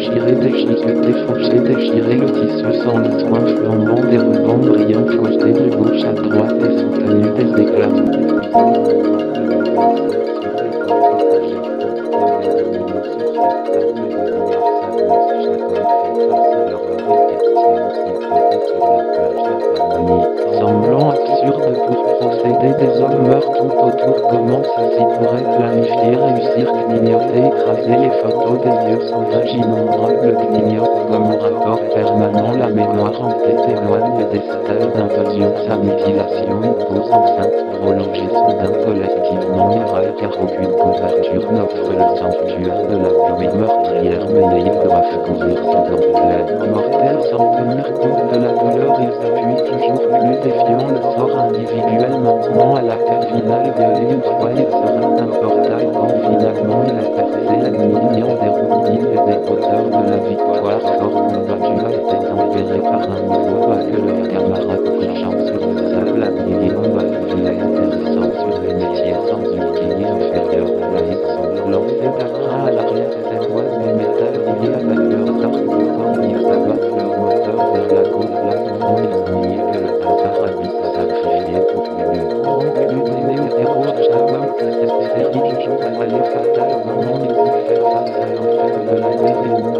déchirer, déchiqueter, défoncer, déchirer le tissu sans le soin flambant des rubans brillants fouettés de gauche à droite et soutenus des éclats. Ceci pourrait planifier, réussir, clignoter, écraser les photos des yeux sauvages innombrables clignotent comme un rapport permanent. La mémoire en tête éloigne des stèles d'invasion, sa mutilation pose enceinte, prolongée soudain collectivement erreur car aucune couverture n'offre le sanctuaire de la pluie meurtrière, mais ils doivent conduire dans l'aide mortelle sans tenir compte de la individuel maintenant à la finale violée une fois il sera un portail quand finalement il a percé l'ennemi en des routines et des auteurs de la victoire. Fort combattu a été enverré par un nouveau que leurs camarades série de jours allait fatalement ils vont faire face à l'enfer de la guerre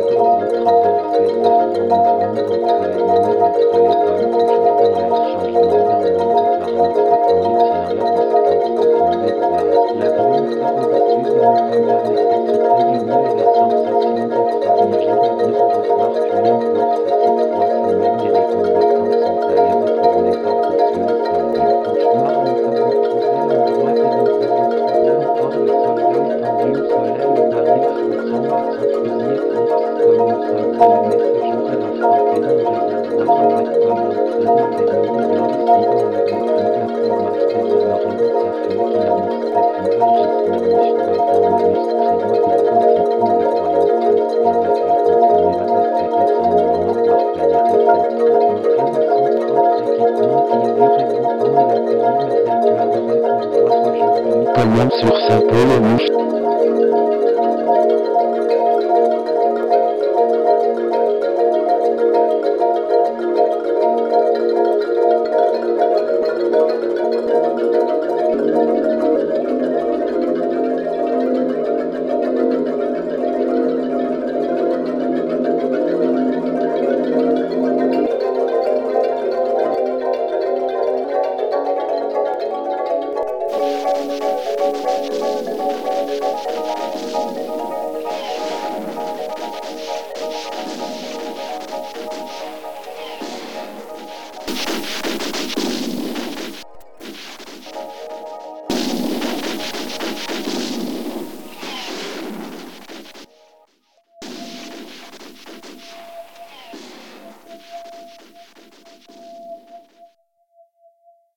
Thank you. Sur sa peau